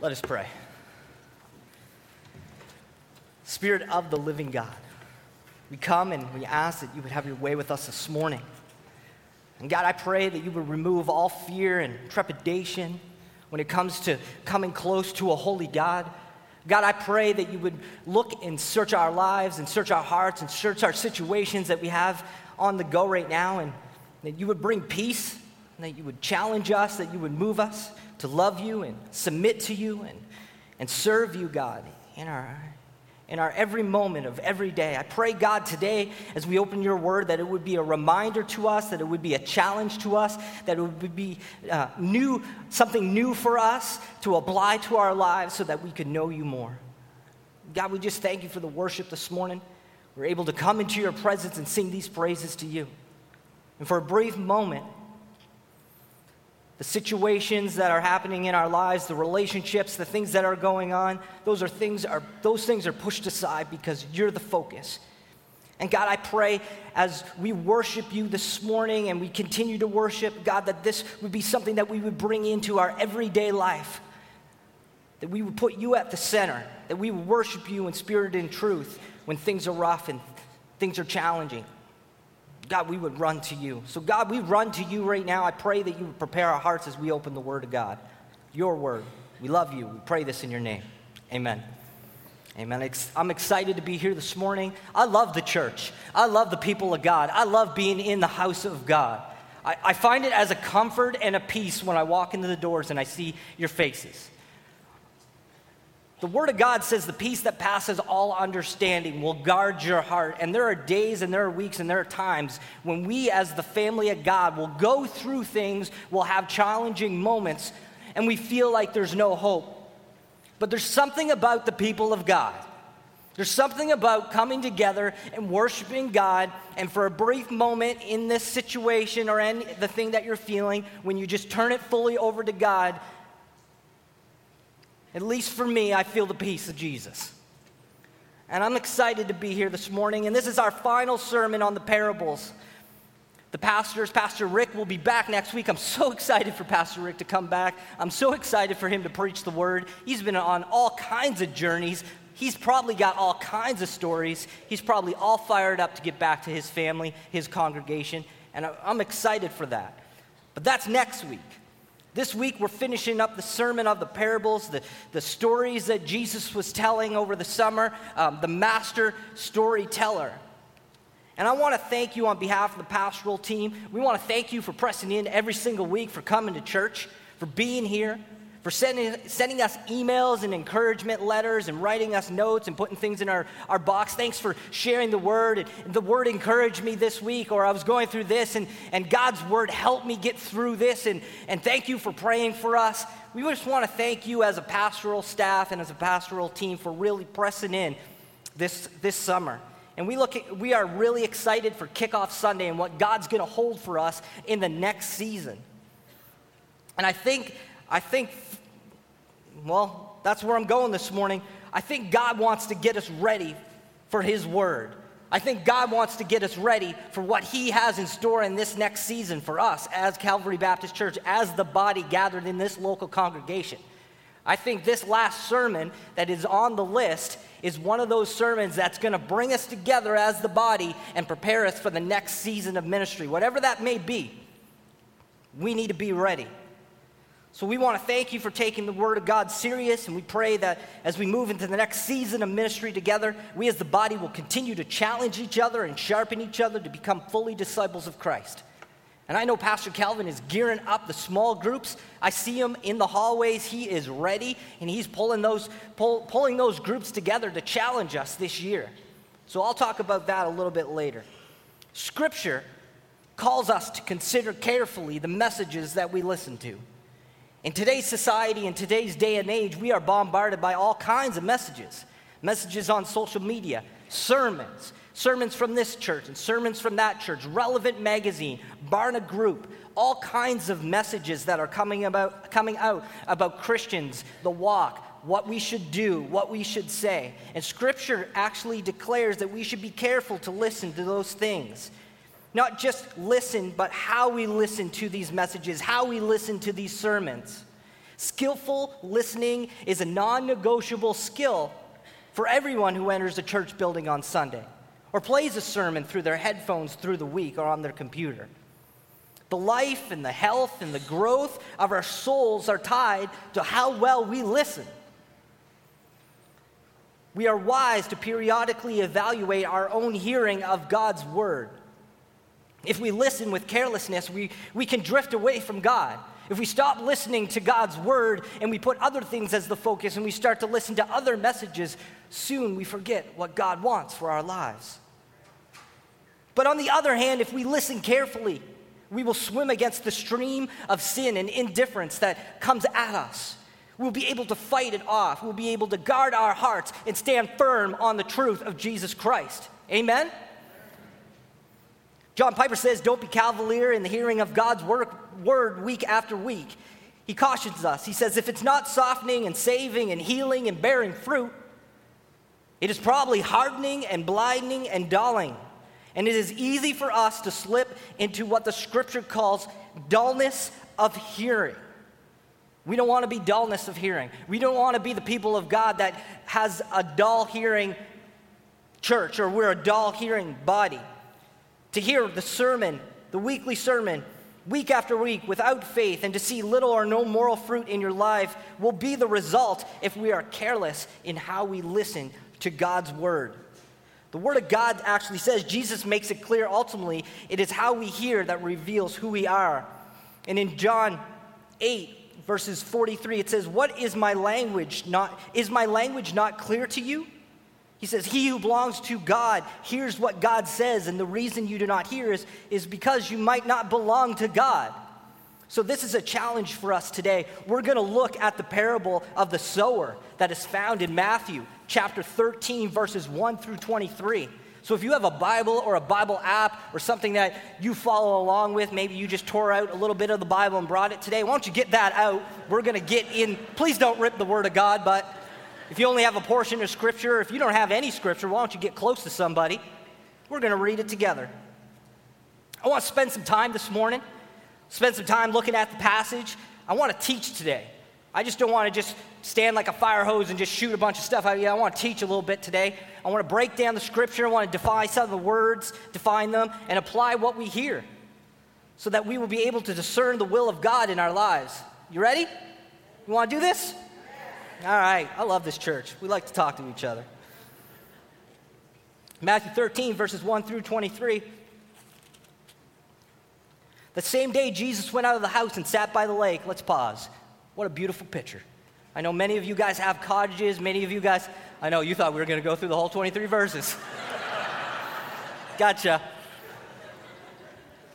Let us pray. Spirit of the living God, we come and we ask that you would have your way with us this morning. And God, I pray that you would remove all fear and trepidation when it comes to coming close to a holy God. God, I pray that you would look and search our lives and search our hearts and search our situations that we have on the go right now, and that you would bring peace, and that you would challenge us, that you would move us to love you and submit to you and, and serve you, God, in our, in our every moment of every day. I pray, God, today as we open your word, that it would be a reminder to us, that it would be a challenge to us, that it would be uh, new, something new for us to apply to our lives so that we could know you more. God, we just thank you for the worship this morning. We're able to come into your presence and sing these praises to you. And for a brief moment, the situations that are happening in our lives, the relationships, the things that are going on, those are things are those things are pushed aside because you're the focus. And God, I pray as we worship you this morning and we continue to worship, God, that this would be something that we would bring into our everyday life. That we would put you at the center, that we would worship you in spirit and truth when things are rough and things are challenging. God, we would run to you. So, God, we run to you right now. I pray that you would prepare our hearts as we open the Word of God, your Word. We love you. We pray this in your name. Amen. Amen. I'm excited to be here this morning. I love the church. I love the people of God. I love being in the house of God. I, I find it as a comfort and a peace when I walk into the doors and I see your faces. The Word of God says the peace that passes all understanding will guard your heart. And there are days and there are weeks and there are times when we, as the family of God, will go through things, will have challenging moments, and we feel like there's no hope. But there's something about the people of God. There's something about coming together and worshiping God, and for a brief moment in this situation or in the thing that you're feeling, when you just turn it fully over to God, at least for me, I feel the peace of Jesus. And I'm excited to be here this morning. And this is our final sermon on the parables. The pastors, Pastor Rick, will be back next week. I'm so excited for Pastor Rick to come back. I'm so excited for him to preach the word. He's been on all kinds of journeys. He's probably got all kinds of stories. He's probably all fired up to get back to his family, his congregation. And I'm excited for that. But that's next week. This week, we're finishing up the sermon of the parables, the, the stories that Jesus was telling over the summer, um, the master storyteller. And I want to thank you on behalf of the pastoral team. We want to thank you for pressing in every single week, for coming to church, for being here, for sending, sending us emails and encouragement letters and writing us notes and putting things in our, our box. Thanks for sharing the word. And the word encouraged me this week, or I was going through this, and, and God's word helped me get through this. And, and thank you for praying for us. We just want to thank you as a pastoral staff and as a pastoral team for really pressing in this, this summer. And we, look at, we are really excited for Kickoff Sunday and what God's going to hold for us in the next season. And I think I think, well, that's where I'm going this morning. I think God wants to get us ready for His Word. I think God wants to get us ready for what He has in store in this next season for us as Calvary Baptist Church, as the body gathered in this local congregation. I think this last sermon that is on the list is one of those sermons that's going to bring us together as the body and prepare us for the next season of ministry. Whatever that may be, we need to be ready. So we want to thank you for taking the Word of God serious, and we pray that as we move into the next season of ministry together, we as the body will continue to challenge each other and sharpen each other to become fully disciples of Christ. And I know Pastor Calvin is gearing up the small groups. I see him in the hallways. He is ready, and he's pulling those, pull, pulling those groups together to challenge us this year. So I'll talk about that a little bit later. Scripture calls us to consider carefully the messages that we listen to. In today's society, in today's day and age, we are bombarded by all kinds of messages messages on social media, sermons, sermons from this church and sermons from that church, relevant magazine, Barna Group, all kinds of messages that are coming, about, coming out about Christians, the walk, what we should do, what we should say. And Scripture actually declares that we should be careful to listen to those things. Not just listen, but how we listen to these messages, how we listen to these sermons. Skillful listening is a non negotiable skill for everyone who enters a church building on Sunday or plays a sermon through their headphones through the week or on their computer. The life and the health and the growth of our souls are tied to how well we listen. We are wise to periodically evaluate our own hearing of God's word. If we listen with carelessness, we, we can drift away from God. If we stop listening to God's word and we put other things as the focus and we start to listen to other messages, soon we forget what God wants for our lives. But on the other hand, if we listen carefully, we will swim against the stream of sin and indifference that comes at us. We'll be able to fight it off. We'll be able to guard our hearts and stand firm on the truth of Jesus Christ. Amen? John Piper says, Don't be cavalier in the hearing of God's word week after week. He cautions us. He says, If it's not softening and saving and healing and bearing fruit, it is probably hardening and blinding and dulling. And it is easy for us to slip into what the scripture calls dullness of hearing. We don't want to be dullness of hearing. We don't want to be the people of God that has a dull hearing church or we're a dull hearing body. To hear the sermon, the weekly sermon, week after week without faith and to see little or no moral fruit in your life will be the result if we are careless in how we listen to God's word. The word of God actually says, Jesus makes it clear ultimately, it is how we hear that reveals who we are. And in John 8, verses 43, it says, What is my language not is my language not clear to you? He says, He who belongs to God hears what God says, and the reason you do not hear is, is because you might not belong to God. So, this is a challenge for us today. We're going to look at the parable of the sower that is found in Matthew chapter 13, verses 1 through 23. So, if you have a Bible or a Bible app or something that you follow along with, maybe you just tore out a little bit of the Bible and brought it today, why don't you get that out? We're going to get in. Please don't rip the Word of God, but if you only have a portion of Scripture, if you don't have any Scripture, why don't you get close to somebody? We're going to read it together. I want to spend some time this morning, spend some time looking at the passage. I want to teach today. I just don't want to just stand like a fire hose and just shoot a bunch of stuff of you. I want to teach a little bit today. I want to break down the scripture. I want to define some of the words, define them, and apply what we hear so that we will be able to discern the will of God in our lives. You ready? You want to do this? All right, I love this church. We like to talk to each other. Matthew 13, verses 1 through 23. The same day Jesus went out of the house and sat by the lake. Let's pause. What a beautiful picture. I know many of you guys have cottages. Many of you guys, I know you thought we were going to go through the whole 23 verses. gotcha.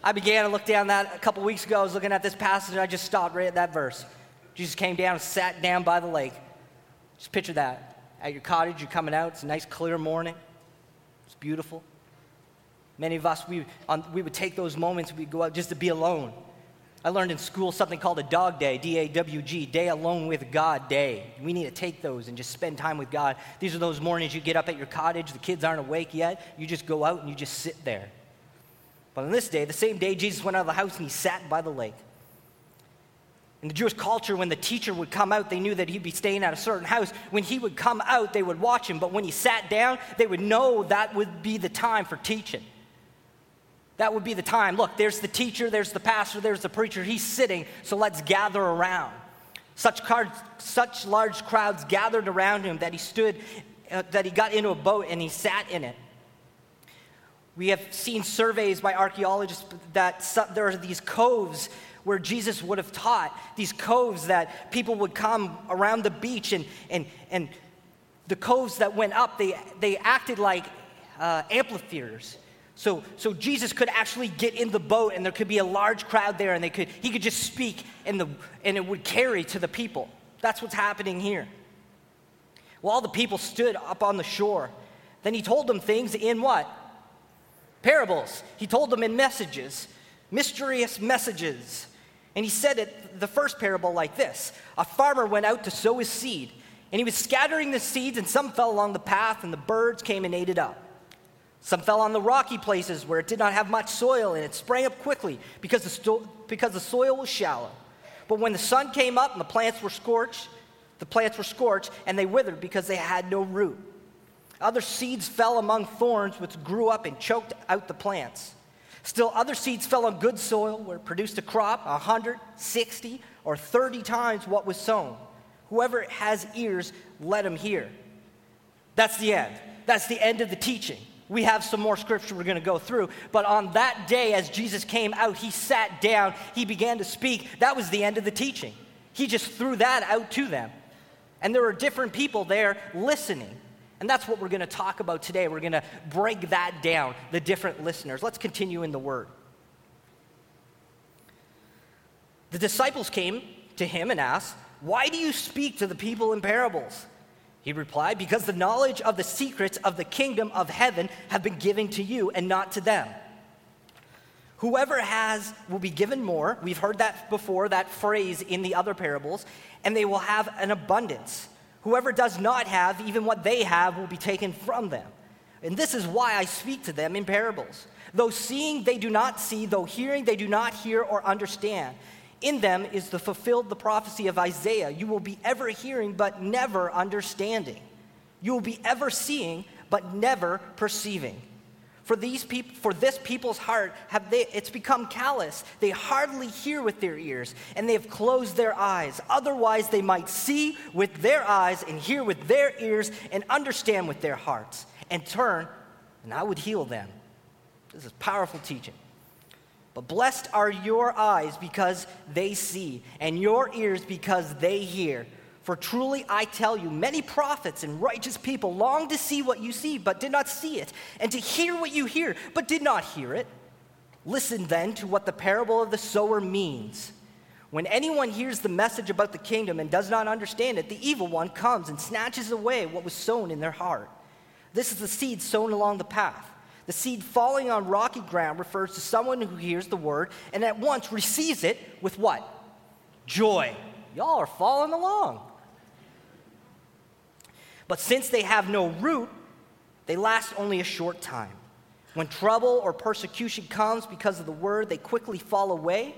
I began to look down that a couple weeks ago. I was looking at this passage and I just stopped right at that verse. Jesus came down and sat down by the lake. Just picture that. At your cottage, you're coming out. It's a nice, clear morning. It's beautiful. Many of us, we, on, we would take those moments, we'd go out just to be alone. I learned in school something called a dog day, D A W G, day alone with God day. We need to take those and just spend time with God. These are those mornings you get up at your cottage, the kids aren't awake yet, you just go out and you just sit there. But on this day, the same day, Jesus went out of the house and he sat by the lake. In the Jewish culture, when the teacher would come out, they knew that he'd be staying at a certain house. When he would come out, they would watch him. But when he sat down, they would know that would be the time for teaching. That would be the time. Look, there's the teacher, there's the pastor, there's the preacher. He's sitting, so let's gather around. Such, cards, such large crowds gathered around him that he stood, uh, that he got into a boat and he sat in it. We have seen surveys by archaeologists that there are these coves where Jesus would have taught, these coves that people would come around the beach, and, and, and the coves that went up, they, they acted like uh, amphitheaters. So, so Jesus could actually get in the boat, and there could be a large crowd there, and they could, he could just speak, and, the, and it would carry to the people. That's what's happening here. Well, all the people stood up on the shore. Then he told them things in what? Parables. He told them in messages, mysterious messages. And he said it, the first parable like this A farmer went out to sow his seed, and he was scattering the seeds, and some fell along the path, and the birds came and ate it up. Some fell on the rocky places where it did not have much soil, and it sprang up quickly because the, sto- because the soil was shallow. But when the sun came up and the plants were scorched, the plants were scorched and they withered because they had no root. Other seeds fell among thorns, which grew up and choked out the plants. Still, other seeds fell on good soil, where it produced a crop 160 or 30 times what was sown. Whoever has ears, let him hear. That's the end. That's the end of the teaching. We have some more scripture we're going to go through. But on that day, as Jesus came out, he sat down, he began to speak. That was the end of the teaching. He just threw that out to them. And there were different people there listening. And that's what we're going to talk about today. We're going to break that down, the different listeners. Let's continue in the word. The disciples came to him and asked, Why do you speak to the people in parables? He replied, Because the knowledge of the secrets of the kingdom of heaven have been given to you and not to them. Whoever has will be given more. We've heard that before, that phrase in the other parables, and they will have an abundance. Whoever does not have, even what they have, will be taken from them. And this is why I speak to them in parables. Though seeing, they do not see, though hearing, they do not hear or understand. In them is the fulfilled the prophecy of Isaiah. You will be ever hearing, but never understanding. You will be ever seeing, but never perceiving. For these people, for this people's heart, have they, it's become callous. They hardly hear with their ears, and they have closed their eyes. Otherwise, they might see with their eyes and hear with their ears and understand with their hearts and turn, and I would heal them. This is powerful teaching. But blessed are your eyes because they see, and your ears because they hear. For truly I tell you, many prophets and righteous people long to see what you see, but did not see it, and to hear what you hear, but did not hear it. Listen then to what the parable of the sower means. When anyone hears the message about the kingdom and does not understand it, the evil one comes and snatches away what was sown in their heart. This is the seed sown along the path. The seed falling on rocky ground refers to someone who hears the word and at once receives it with what? Joy. Y'all are following along. But since they have no root, they last only a short time. When trouble or persecution comes because of the word, they quickly fall away.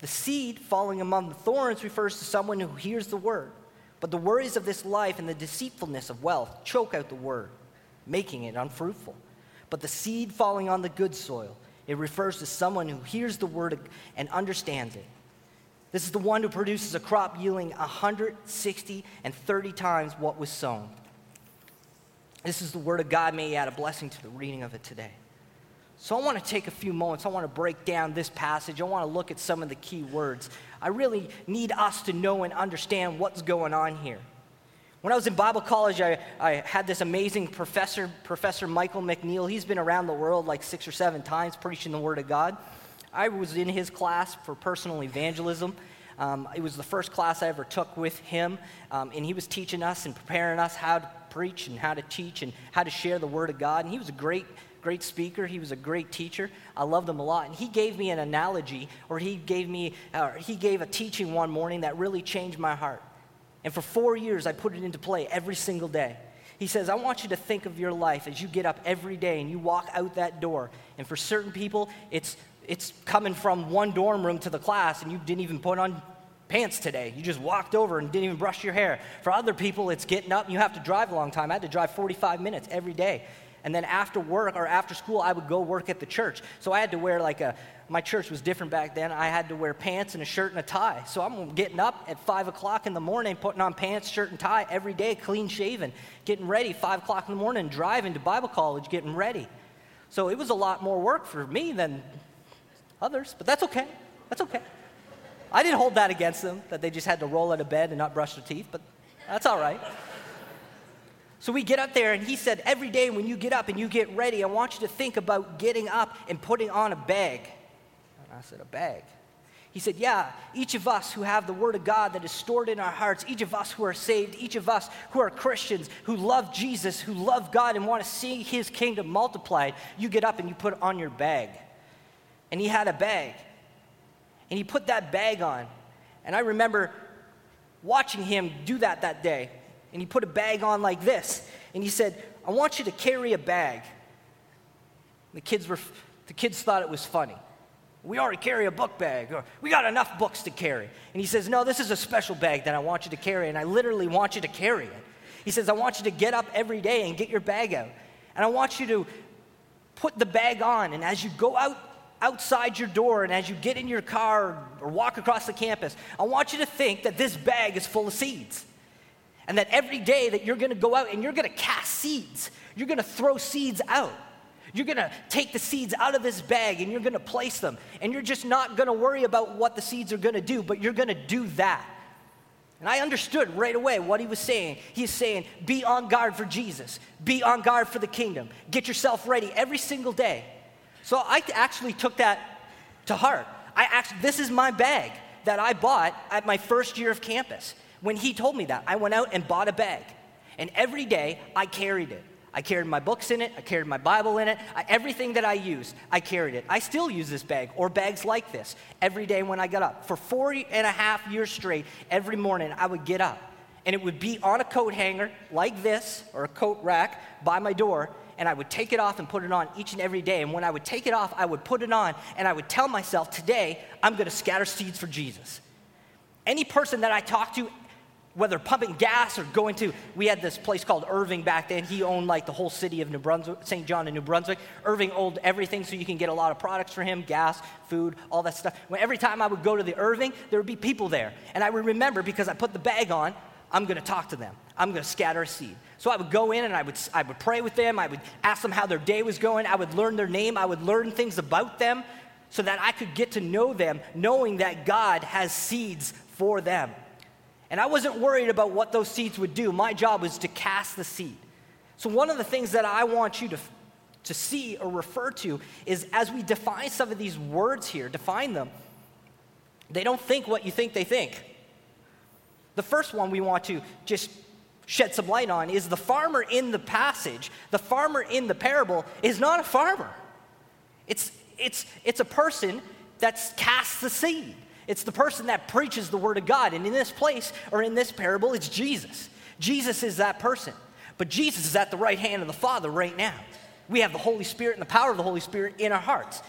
The seed falling among the thorns refers to someone who hears the word. But the worries of this life and the deceitfulness of wealth choke out the word, making it unfruitful. But the seed falling on the good soil, it refers to someone who hears the word and understands it. This is the one who produces a crop yielding 160 and 30 times what was sown. This is the word of God. May you add a blessing to the reading of it today. So I want to take a few moments. I want to break down this passage. I want to look at some of the key words. I really need us to know and understand what's going on here. When I was in Bible college, I, I had this amazing professor, Professor Michael McNeil. He's been around the world like six or seven times preaching the Word of God. I was in his class for personal evangelism. Um, it was the first class I ever took with him, um, and he was teaching us and preparing us how to preach and how to teach and how to share the Word of God. And he was a great, great speaker. He was a great teacher. I loved him a lot. And he gave me an analogy, or he gave me, he gave a teaching one morning that really changed my heart. And for four years, I put it into play every single day. He says, I want you to think of your life as you get up every day and you walk out that door. And for certain people, it's, it's coming from one dorm room to the class and you didn't even put on pants today. You just walked over and didn't even brush your hair. For other people, it's getting up and you have to drive a long time. I had to drive 45 minutes every day. And then after work or after school, I would go work at the church. So I had to wear like a, my church was different back then. I had to wear pants and a shirt and a tie. So I'm getting up at 5 o'clock in the morning, putting on pants, shirt, and tie every day, clean shaven, getting ready, 5 o'clock in the morning, driving to Bible college, getting ready. So it was a lot more work for me than others, but that's okay. That's okay. I didn't hold that against them, that they just had to roll out of bed and not brush their teeth, but that's all right. So we get up there, and he said, Every day when you get up and you get ready, I want you to think about getting up and putting on a bag. And I said, A bag? He said, Yeah, each of us who have the Word of God that is stored in our hearts, each of us who are saved, each of us who are Christians, who love Jesus, who love God and want to see His kingdom multiplied, you get up and you put on your bag. And he had a bag. And he put that bag on. And I remember watching him do that that day and he put a bag on like this. And he said, I want you to carry a bag. The kids, were, the kids thought it was funny. We already carry a book bag, or we got enough books to carry. And he says, No, this is a special bag that I want you to carry, and I literally want you to carry it. He says, I want you to get up every day and get your bag out. And I want you to put the bag on, and as you go out outside your door and as you get in your car or walk across the campus, I want you to think that this bag is full of seeds. And that every day that you're gonna go out and you're gonna cast seeds, you're gonna throw seeds out. You're gonna take the seeds out of this bag and you're gonna place them. And you're just not gonna worry about what the seeds are gonna do, but you're gonna do that. And I understood right away what he was saying. He's saying, be on guard for Jesus, be on guard for the kingdom, get yourself ready every single day. So I actually took that to heart. I actually, this is my bag that I bought at my first year of campus. When he told me that, I went out and bought a bag. And every day I carried it. I carried my books in it, I carried my Bible in it, I, everything that I used, I carried it. I still use this bag or bags like this every day when I got up. For 40 and a half years straight, every morning I would get up and it would be on a coat hanger like this or a coat rack by my door and I would take it off and put it on each and every day. And when I would take it off, I would put it on and I would tell myself, today I'm going to scatter seeds for Jesus. Any person that I talk to, whether pumping gas or going to, we had this place called Irving back then. He owned like the whole city of New Brunswick, St. John and New Brunswick. Irving owned everything so you can get a lot of products for him gas, food, all that stuff. When, every time I would go to the Irving, there would be people there. And I would remember because I put the bag on, I'm going to talk to them. I'm going to scatter a seed. So I would go in and I would, I would pray with them. I would ask them how their day was going. I would learn their name. I would learn things about them so that I could get to know them, knowing that God has seeds for them. And I wasn't worried about what those seeds would do. My job was to cast the seed. So, one of the things that I want you to, to see or refer to is as we define some of these words here, define them, they don't think what you think they think. The first one we want to just shed some light on is the farmer in the passage, the farmer in the parable is not a farmer. It's, it's, it's a person that's casts the seed. It's the person that preaches the word of God. And in this place, or in this parable, it's Jesus. Jesus is that person. But Jesus is at the right hand of the Father right now. We have the Holy Spirit and the power of the Holy Spirit in our hearts.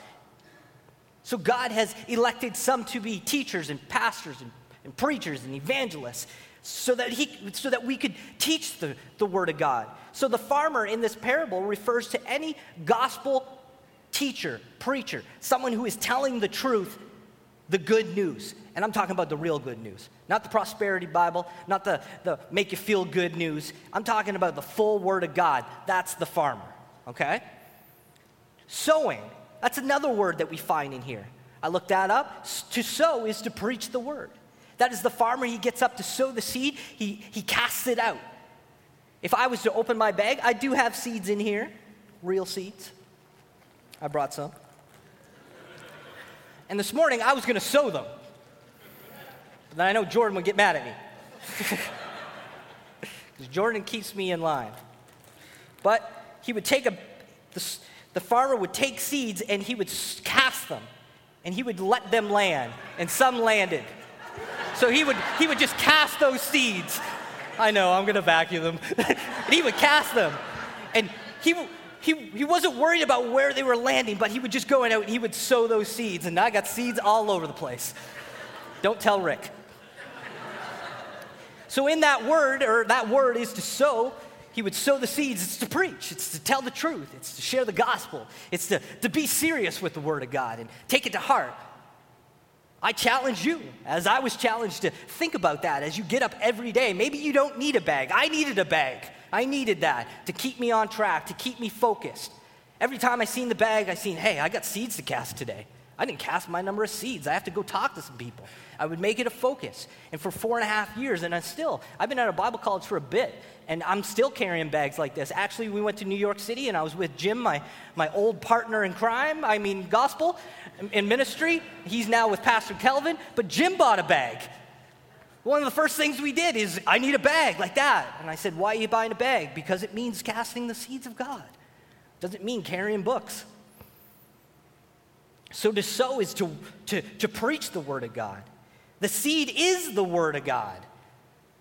So God has elected some to be teachers and pastors and, and preachers and evangelists so that, he, so that we could teach the, the Word of God. So the farmer in this parable refers to any gospel teacher, preacher, someone who is telling the truth, the good news. And I'm talking about the real good news, not the prosperity Bible, not the, the make you feel good news. I'm talking about the full Word of God. That's the farmer, okay? Sowing, that's another word that we find in here. I looked that up. To sow is to preach the Word. That is the farmer, he gets up to sow the seed, he, he casts it out. If I was to open my bag, I do have seeds in here, real seeds. I brought some. And this morning I was going to sow them. But then I know Jordan would get mad at me. Because Jordan keeps me in line. But he would take a, the, the farmer would take seeds and he would cast them. And he would let them land. And some landed. So he would, he would just cast those seeds. I know, I'm going to vacuum them. and he would cast them. And he, he, he wasn't worried about where they were landing, but he would just go out and he would sow those seeds. And I got seeds all over the place. Don't tell Rick. So, in that word, or that word is to sow, he would sow the seeds. It's to preach, it's to tell the truth, it's to share the gospel, it's to, to be serious with the word of God and take it to heart. I challenge you, as I was challenged to think about that as you get up every day. Maybe you don't need a bag. I needed a bag. I needed that to keep me on track, to keep me focused. Every time I seen the bag, I seen, hey, I got seeds to cast today. I didn't cast my number of seeds. I have to go talk to some people. I would make it a focus. And for four and a half years, and I still, I've been at a Bible college for a bit, and I'm still carrying bags like this. Actually, we went to New York City, and I was with Jim, my, my old partner in crime, I mean, gospel, in ministry. He's now with Pastor Kelvin, but Jim bought a bag. One of the first things we did is, I need a bag like that. And I said, Why are you buying a bag? Because it means casting the seeds of God. Doesn't mean carrying books. So to sow is to, to, to preach the Word of God. The seed is the Word of God.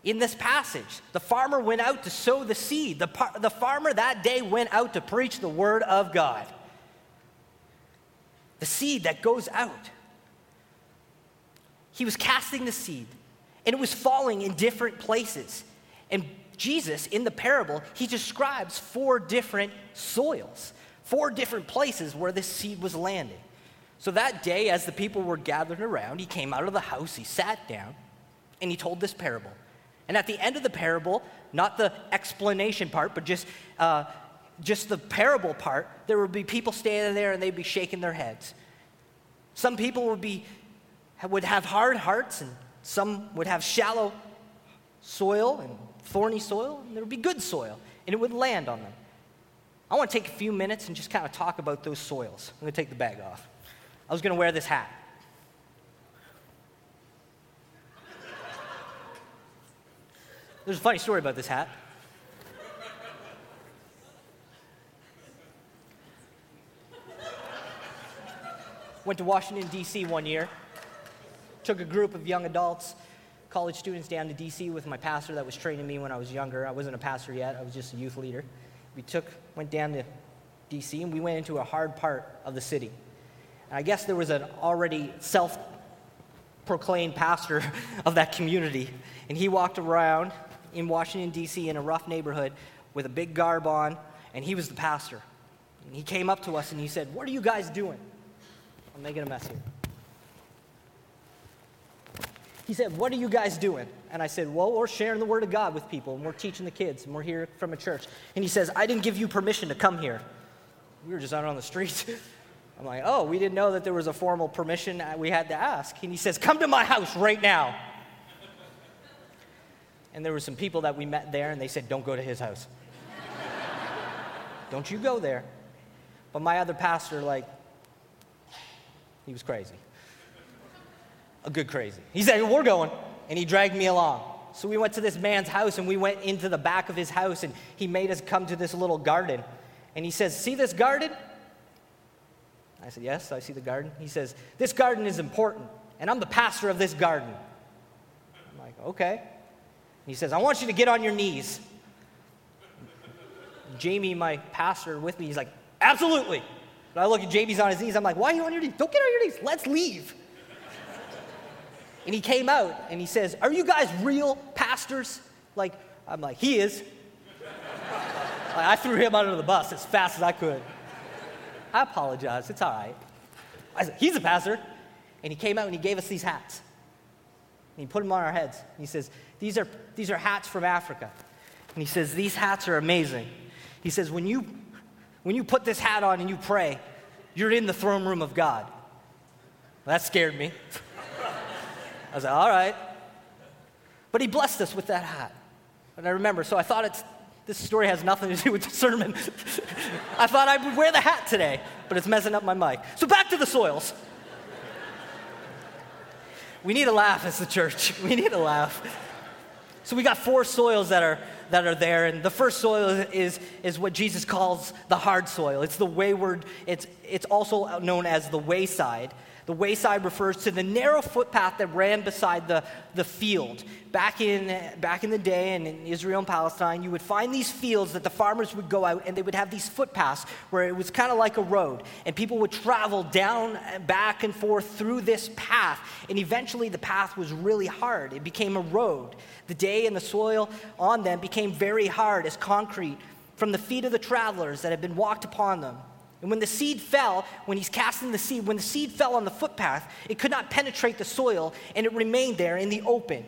In this passage, the farmer went out to sow the seed. The, par- the farmer that day went out to preach the Word of God. the seed that goes out. He was casting the seed, and it was falling in different places. And Jesus, in the parable, he describes four different soils, four different places where this seed was landing. So that day, as the people were gathered around, he came out of the house, he sat down, and he told this parable. And at the end of the parable, not the explanation part, but just, uh, just the parable part, there would be people standing there and they'd be shaking their heads. Some people would, be, would have hard hearts, and some would have shallow soil and thorny soil, and there would be good soil, and it would land on them. I want to take a few minutes and just kind of talk about those soils. I'm going to take the bag off. I was going to wear this hat. There's a funny story about this hat. Went to Washington, D.C. one year. Took a group of young adults, college students down to D.C. with my pastor that was training me when I was younger. I wasn't a pastor yet, I was just a youth leader. We took, went down to D.C. and we went into a hard part of the city. I guess there was an already self proclaimed pastor of that community. And he walked around in Washington, D.C., in a rough neighborhood with a big garb on, and he was the pastor. And he came up to us and he said, What are you guys doing? I'm making a mess here. He said, What are you guys doing? And I said, Well, we're sharing the word of God with people, and we're teaching the kids, and we're here from a church. And he says, I didn't give you permission to come here. We were just out on the streets. I'm like, Oh, we didn't know that there was a formal permission we had to ask. And he says, Come to my house right now. And there were some people that we met there, and they said, Don't go to his house. Don't you go there. But my other pastor, like, he was crazy. A good crazy. He said, We're going. And he dragged me along. So we went to this man's house and we went into the back of his house and he made us come to this little garden. And he says, See this garden? I said, Yes, I see the garden. He says, This garden is important and I'm the pastor of this garden. I'm like, Okay. He says, I want you to get on your knees. Jamie, my pastor, with me, he's like, Absolutely. I look at Jamie's on his knees. I'm like, why are you on your knees? Don't get on your knees. Let's leave. and he came out and he says, Are you guys real pastors? Like, I'm like, He is. I threw him under the bus as fast as I could. I apologize. It's all right. I said, He's a pastor. And he came out and he gave us these hats. And he put them on our heads. And he says, these are, these are hats from Africa. And he says, These hats are amazing. He says, When you when you put this hat on and you pray, you're in the throne room of God. Well, that scared me. I was like, all right. But he blessed us with that hat. And I remember, so I thought it's, this story has nothing to do with the sermon. I thought I would wear the hat today, but it's messing up my mic. So back to the soils. we need a laugh as the church. We need a laugh. So we got four soils that are that are there. And the first soil is, is what Jesus calls the hard soil. It's the wayward, it's, it's also known as the wayside. The wayside refers to the narrow footpath that ran beside the, the field. Back in, back in the day and in Israel and Palestine, you would find these fields that the farmers would go out and they would have these footpaths where it was kind of like a road. And people would travel down, uh, back and forth through this path. And eventually the path was really hard. It became a road. The day and the soil on them became very hard as concrete from the feet of the travelers that had been walked upon them. And when the seed fell, when he's casting the seed, when the seed fell on the footpath, it could not penetrate the soil and it remained there in the open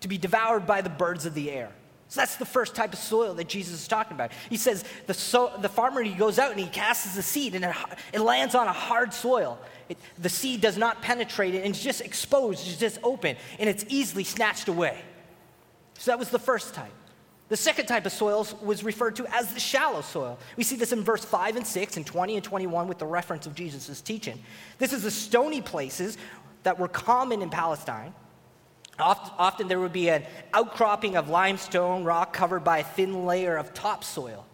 to be devoured by the birds of the air. So that's the first type of soil that Jesus is talking about. He says the, so, the farmer, he goes out and he casts the seed and it, it lands on a hard soil. It, the seed does not penetrate it and it's just exposed, it's just open, and it's easily snatched away. So that was the first type. The second type of soils was referred to as the shallow soil. We see this in verse 5 and 6 and 20 and 21 with the reference of Jesus' teaching. This is the stony places that were common in Palestine. Often there would be an outcropping of limestone rock covered by a thin layer of topsoil.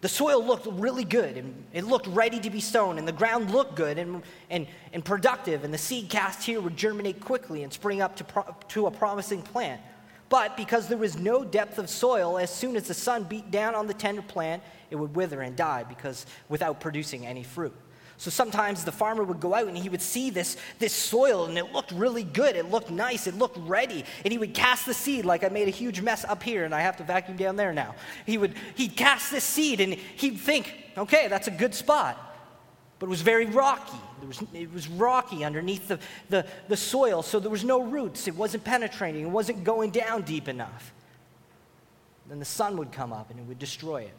The soil looked really good and it looked ready to be sown, and the ground looked good and, and, and productive, and the seed cast here would germinate quickly and spring up to, pro- to a promising plant. But because there was no depth of soil, as soon as the sun beat down on the tender plant, it would wither and die because without producing any fruit. So sometimes the farmer would go out and he would see this, this soil and it looked really good. It looked nice. It looked ready. And he would cast the seed like I made a huge mess up here and I have to vacuum down there now. He would he'd cast this seed and he'd think, okay, that's a good spot. But it was very rocky. Was, it was rocky underneath the, the, the soil, so there was no roots. It wasn't penetrating. It wasn't going down deep enough. Then the sun would come up and it would destroy it.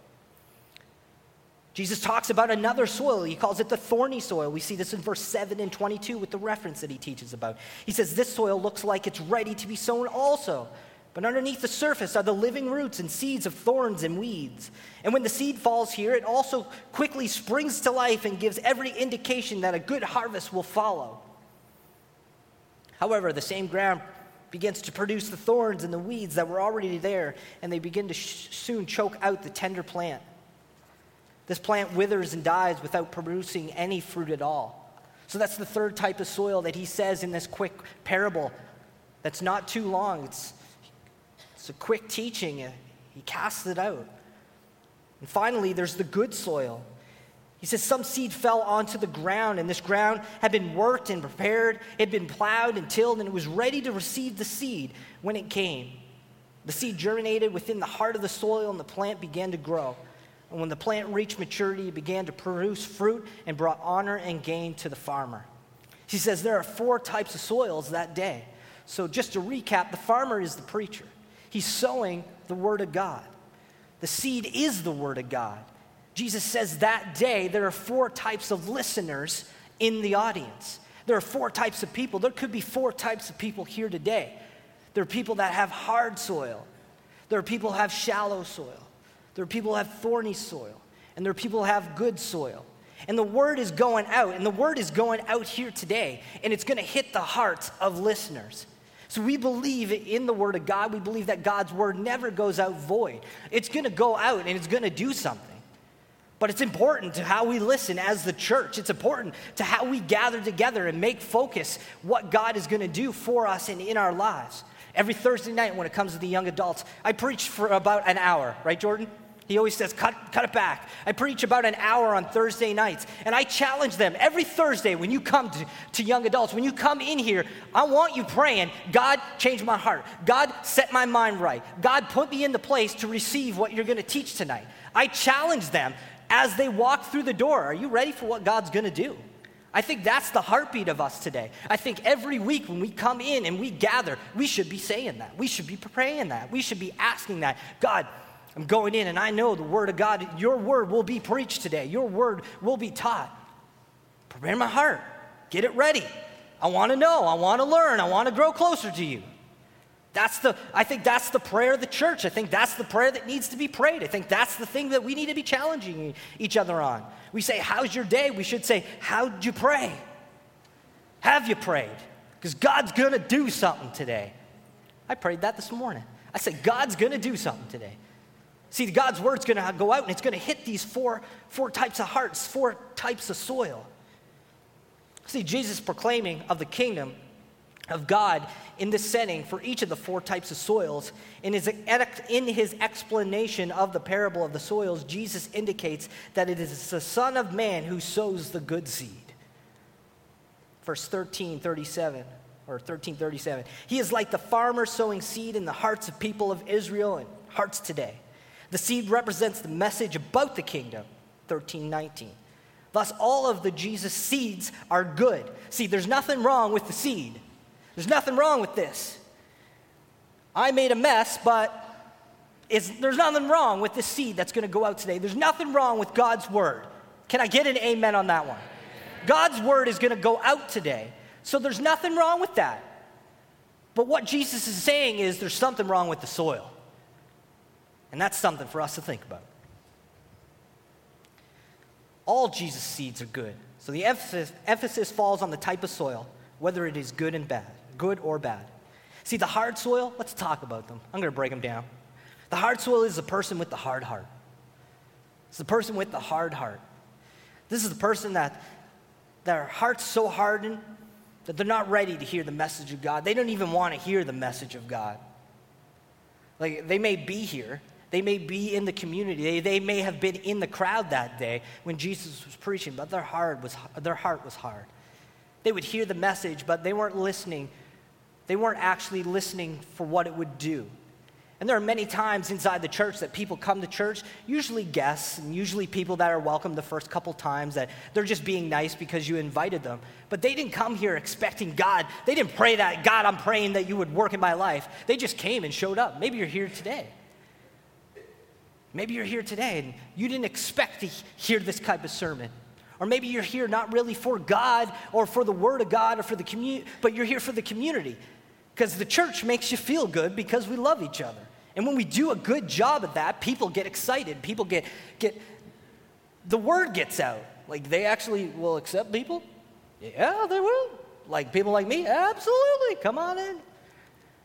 Jesus talks about another soil. He calls it the thorny soil. We see this in verse 7 and 22 with the reference that he teaches about. He says, This soil looks like it's ready to be sown also. But underneath the surface are the living roots and seeds of thorns and weeds. And when the seed falls here, it also quickly springs to life and gives every indication that a good harvest will follow. However, the same ground begins to produce the thorns and the weeds that were already there, and they begin to sh- soon choke out the tender plant. This plant withers and dies without producing any fruit at all. So that's the third type of soil that he says in this quick parable. That's not too long. It's, a quick teaching. He casts it out. And finally, there's the good soil. He says some seed fell onto the ground, and this ground had been worked and prepared, it had been plowed and tilled, and it was ready to receive the seed when it came. The seed germinated within the heart of the soil, and the plant began to grow. And when the plant reached maturity, it began to produce fruit and brought honor and gain to the farmer. He says there are four types of soils that day. So, just to recap, the farmer is the preacher. He's sowing the word of God. The seed is the word of God. Jesus says that day there are four types of listeners in the audience. There are four types of people. There could be four types of people here today. There are people that have hard soil, there are people who have shallow soil, there are people who have thorny soil, and there are people who have good soil. And the word is going out, and the word is going out here today, and it's going to hit the hearts of listeners. So we believe in the word of God. We believe that God's word never goes out void. It's going to go out and it's going to do something. But it's important to how we listen as the church. It's important to how we gather together and make focus what God is going to do for us and in our lives. Every Thursday night when it comes to the young adults, I preach for about an hour, right, Jordan? He always says, cut, cut it back. I preach about an hour on Thursday nights, and I challenge them every Thursday when you come to, to young adults, when you come in here, I want you praying, God, change my heart. God, set my mind right. God, put me in the place to receive what you're going to teach tonight. I challenge them as they walk through the door. Are you ready for what God's going to do? I think that's the heartbeat of us today. I think every week when we come in and we gather, we should be saying that. We should be praying that. We should be asking that. God, I'm going in and I know the Word of God, your Word will be preached today, your Word will be taught. Prepare my heart, get it ready. I want to know, I want to learn, I want to grow closer to you. That's the, I think that's the prayer of the church. I think that's the prayer that needs to be prayed. I think that's the thing that we need to be challenging each other on. We say, How's your day? We should say, How'd you pray? Have you prayed? Because God's going to do something today. I prayed that this morning. I said, God's going to do something today. See, God's word's going to go out and it's going to hit these four, four types of hearts, four types of soil. See, Jesus proclaiming of the kingdom of God in this setting for each of the four types of soils. In his, in his explanation of the parable of the soils, Jesus indicates that it is the Son of Man who sows the good seed. Verse 13, 37 or 1337. He is like the farmer sowing seed in the hearts of people of Israel and hearts today. The seed represents the message about the kingdom, 1319. Thus, all of the Jesus seeds are good. See, there's nothing wrong with the seed. There's nothing wrong with this. I made a mess, but there's nothing wrong with this seed that's going to go out today. There's nothing wrong with God's word. Can I get an amen on that one? God's word is going to go out today. So there's nothing wrong with that. But what Jesus is saying is there's something wrong with the soil. And that's something for us to think about. All Jesus' seeds are good. So the emphasis, emphasis falls on the type of soil, whether it is good and bad, good or bad. See, the hard soil, let's talk about them. I'm going to break them down. The hard soil is the person with the hard heart. It's the person with the hard heart. This is the person that their heart's so hardened that they're not ready to hear the message of God. They don't even want to hear the message of God. Like they may be here, They may be in the community. They, they may have been in the crowd that day when Jesus was preaching, but their heart was, their heart was hard. They would hear the message, but they weren't listening. They weren't actually listening for what it would do. And there are many times inside the church that people come to church, usually guests, and usually people that are welcome the first couple times, that they're just being nice because you invited them. But they didn't come here expecting God. They didn't pray that, God, I'm praying that you would work in my life. They just came and showed up. Maybe you're here today. Maybe you're here today and you didn't expect to hear this type of sermon. Or maybe you're here not really for God or for the Word of God or for the community, but you're here for the community. Because the church makes you feel good because we love each other. And when we do a good job at that, people get excited. People get, get the word gets out. Like they actually will accept people. Yeah, they will. Like people like me, absolutely. Come on in.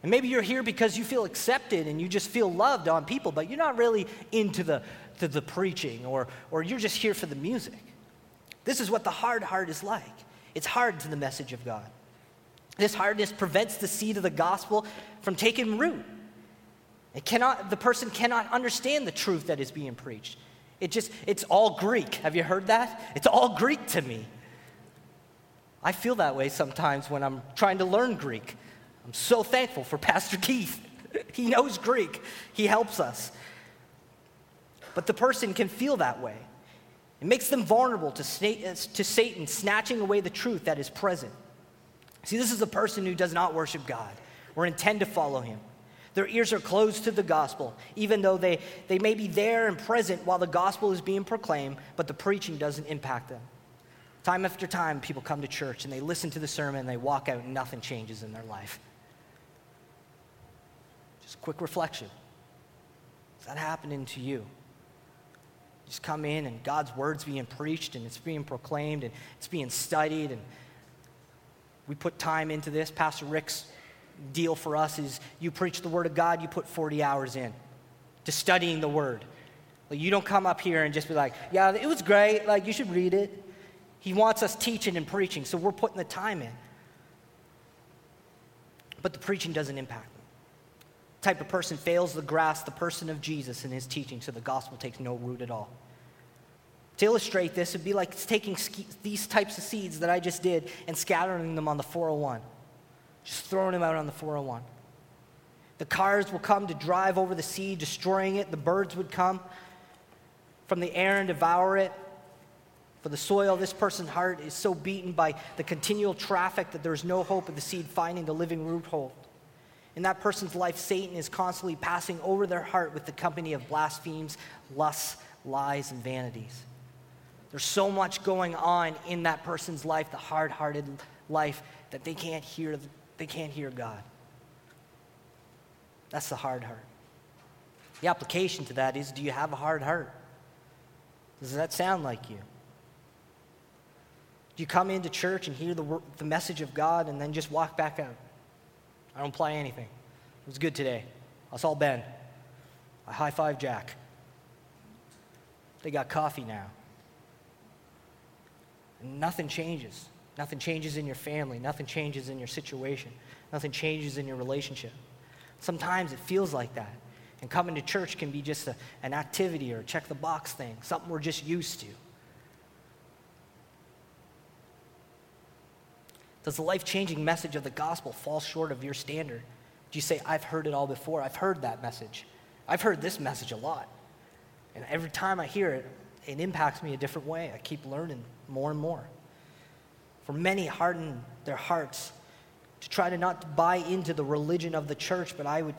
And maybe you're here because you feel accepted and you just feel loved on people, but you're not really into the, to the preaching or, or you're just here for the music. This is what the hard heart is like. It's hard to the message of God. This hardness prevents the seed of the gospel from taking root. It cannot, the person cannot understand the truth that is being preached. It just, it's all Greek. Have you heard that? It's all Greek to me. I feel that way sometimes when I'm trying to learn Greek. I'm so thankful for Pastor Keith. he knows Greek, he helps us. But the person can feel that way. It makes them vulnerable to, to Satan snatching away the truth that is present. See, this is a person who does not worship God or intend to follow him. Their ears are closed to the gospel, even though they, they may be there and present while the gospel is being proclaimed, but the preaching doesn't impact them. Time after time, people come to church and they listen to the sermon and they walk out and nothing changes in their life. Just quick reflection. Is that happening to you? just come in and God's word's being preached and it's being proclaimed and it's being studied and we put time into this. Pastor Rick's deal for us is you preach the Word of God, you put 40 hours in to studying the Word. Like you don't come up here and just be like, yeah, it was great, like you should read it. He wants us teaching and preaching, so we're putting the time in. But the preaching doesn't impact type of person fails to grasp the person of Jesus and his teaching, so the gospel takes no root at all. To illustrate this, it'd be like taking these types of seeds that I just did and scattering them on the 401 just throwing them out on the 401. The cars will come to drive over the seed, destroying it. The birds would come from the air and devour it. For the soil, this person's heart is so beaten by the continual traffic that there is no hope of the seed finding the living root hold. In that person's life, Satan is constantly passing over their heart with the company of blasphemies, lusts, lies, and vanities. There's so much going on in that person's life, the hard hearted life, that they can't hear they can't hear God. That's the hard heart. The application to that is do you have a hard heart? Does that sound like you? Do you come into church and hear the, the message of God and then just walk back out? I don't play anything. It was good today. I saw Ben. I high five Jack. They got coffee now. And nothing changes. Nothing changes in your family. Nothing changes in your situation. Nothing changes in your relationship. Sometimes it feels like that. And coming to church can be just a, an activity or a check the box thing, something we're just used to. Does the life changing message of the gospel fall short of your standard? Do you say, I've heard it all before? I've heard that message. I've heard this message a lot. And every time I hear it, it impacts me a different way. I keep learning more and more. For many harden their hearts to try to not buy into the religion of the church, but I would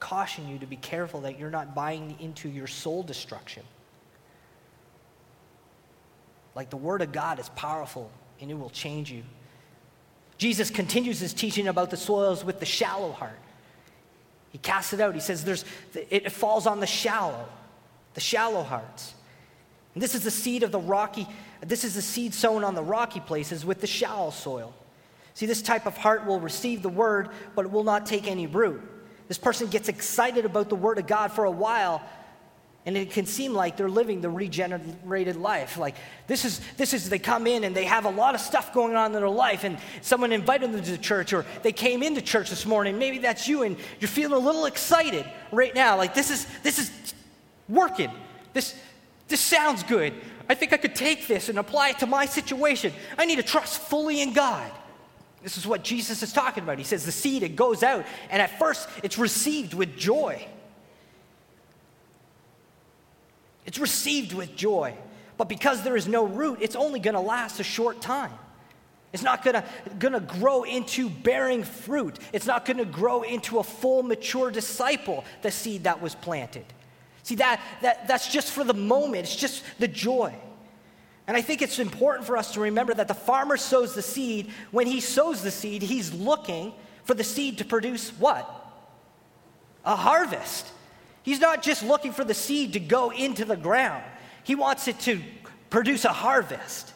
caution you to be careful that you're not buying into your soul destruction. Like the Word of God is powerful and it will change you. Jesus continues his teaching about the soils with the shallow heart. He casts it out. He says there's, it falls on the shallow, the shallow hearts. And this is the seed of the rocky, this is the seed sown on the rocky places with the shallow soil. See, this type of heart will receive the word, but it will not take any root. This person gets excited about the word of God for a while, and it can seem like they're living the regenerated life. Like this is this is they come in and they have a lot of stuff going on in their life, and someone invited them to church, or they came into church this morning. Maybe that's you, and you're feeling a little excited right now. Like this is this is working. This, this sounds good. I think I could take this and apply it to my situation. I need to trust fully in God. This is what Jesus is talking about. He says the seed, it goes out, and at first it's received with joy. It's received with joy. But because there is no root, it's only going to last a short time. It's not gonna, gonna grow into bearing fruit. It's not gonna grow into a full, mature disciple, the seed that was planted. See, that, that, that's just for the moment, it's just the joy. And I think it's important for us to remember that the farmer sows the seed. When he sows the seed, he's looking for the seed to produce what? A harvest. He's not just looking for the seed to go into the ground, he wants it to produce a harvest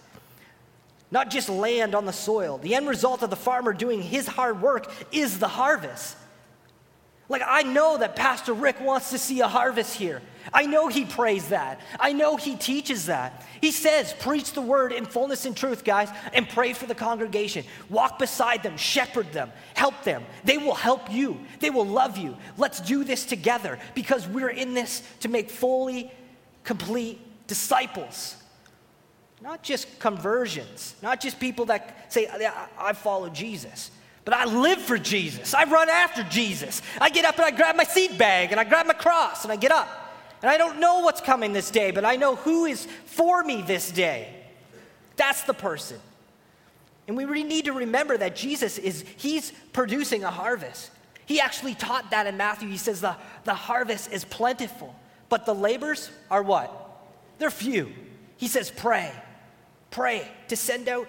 not just land on the soil. The end result of the farmer doing his hard work is the harvest. Like, I know that Pastor Rick wants to see a harvest here. I know he prays that. I know he teaches that. He says, preach the word in fullness and truth, guys, and pray for the congregation. Walk beside them, shepherd them, help them. They will help you, they will love you. Let's do this together because we're in this to make fully complete disciples. Not just conversions, not just people that say, I follow Jesus, but I live for Jesus. I run after Jesus. I get up and I grab my seed bag and I grab my cross and I get up. And I don't know what's coming this day, but I know who is for me this day. That's the person. And we really need to remember that Jesus is, he's producing a harvest. He actually taught that in Matthew. He says the, the harvest is plentiful, but the labors are what? They're few. He says, pray. Pray to send out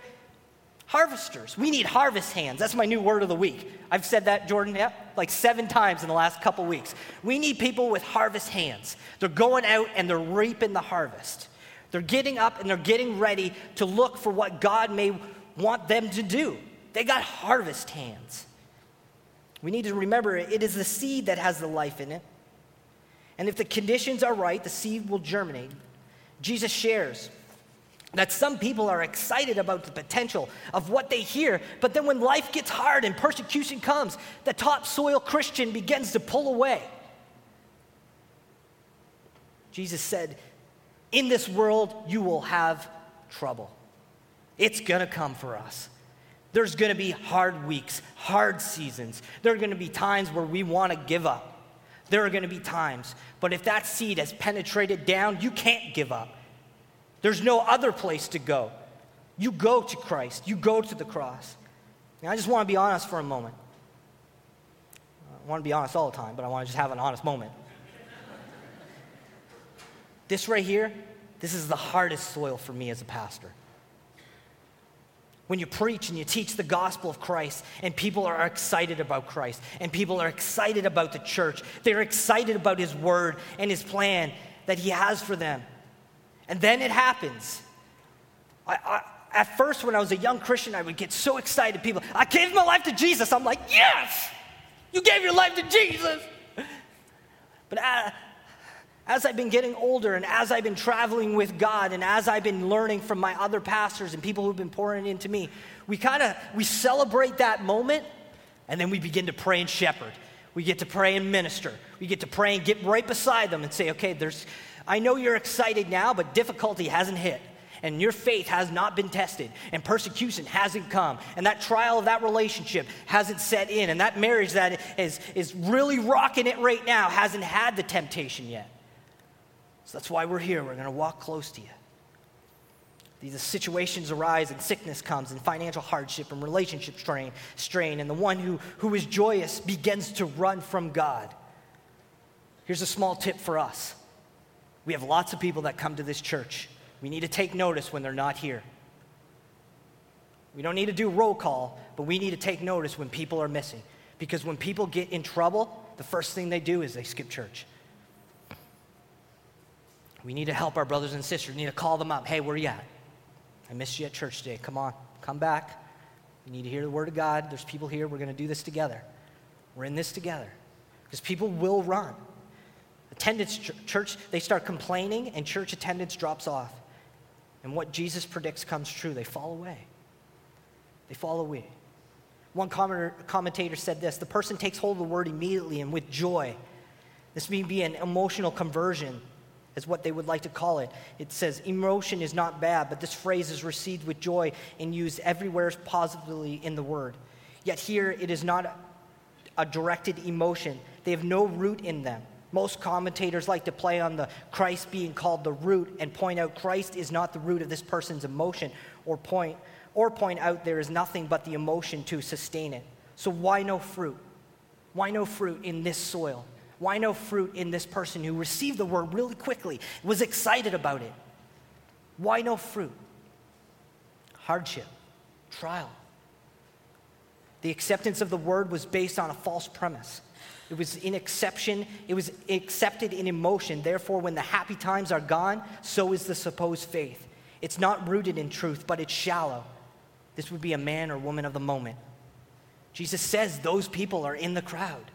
harvesters. We need harvest hands. That's my new word of the week. I've said that, Jordan, yeah, like seven times in the last couple weeks. We need people with harvest hands. They're going out and they're reaping the harvest. They're getting up and they're getting ready to look for what God may want them to do. They got harvest hands. We need to remember it is the seed that has the life in it. And if the conditions are right, the seed will germinate. Jesus shares that some people are excited about the potential of what they hear, but then when life gets hard and persecution comes, the topsoil Christian begins to pull away. Jesus said, In this world, you will have trouble. It's gonna come for us. There's gonna be hard weeks, hard seasons. There are gonna be times where we wanna give up. There are gonna be times, but if that seed has penetrated down, you can't give up. There's no other place to go. You go to Christ, you go to the cross. And I just want to be honest for a moment. I want to be honest all the time, but I want to just have an honest moment. this right here, this is the hardest soil for me as a pastor. When you preach and you teach the gospel of Christ, and people are excited about Christ, and people are excited about the church, they're excited about His word and His plan that He has for them. And then it happens. I, I, at first, when I was a young Christian, I would get so excited. People, I gave my life to Jesus. I'm like, yes, you gave your life to Jesus. But uh, as I've been getting older and as I've been traveling with God and as I've been learning from my other pastors and people who've been pouring into me, we kind of we celebrate that moment and then we begin to pray and shepherd. We get to pray and minister. We get to pray and get right beside them and say, okay, there's I know you're excited now, but difficulty hasn't hit. And your faith has not been tested, and persecution hasn't come, and that trial of that relationship hasn't set in, and that marriage that is, is really rocking it right now hasn't had the temptation yet. So that's why we're here. We're going to walk close to you. These situations arise, and sickness comes, and financial hardship, and relationship strain, strain, and the one who, who is joyous begins to run from God. Here's a small tip for us we have lots of people that come to this church. We need to take notice when they're not here. We don't need to do roll call, but we need to take notice when people are missing. Because when people get in trouble, the first thing they do is they skip church. We need to help our brothers and sisters. We need to call them up. Hey, where are you at? I missed you at church today. Come on, come back. We need to hear the word of God. There's people here. We're going to do this together. We're in this together. Because people will run. Attendance, church, they start complaining and church attendance drops off. And what Jesus predicts comes true. They fall away. They fall away. One commentator said this the person takes hold of the word immediately and with joy. This may be an emotional conversion. as what they would like to call it. It says, emotion is not bad, but this phrase is received with joy and used everywhere positively in the word. Yet here it is not a directed emotion, they have no root in them. Most commentators like to play on the Christ being called the root and point out Christ is not the root of this person's emotion or point or point out there is nothing but the emotion to sustain it. So why no fruit? Why no fruit in this soil? Why no fruit in this person who received the word really quickly, was excited about it? Why no fruit? Hardship, trial. The acceptance of the word was based on a false premise. It was in exception, it was accepted in emotion. Therefore, when the happy times are gone, so is the supposed faith. It's not rooted in truth, but it's shallow. This would be a man or woman of the moment. Jesus says those people are in the crowd.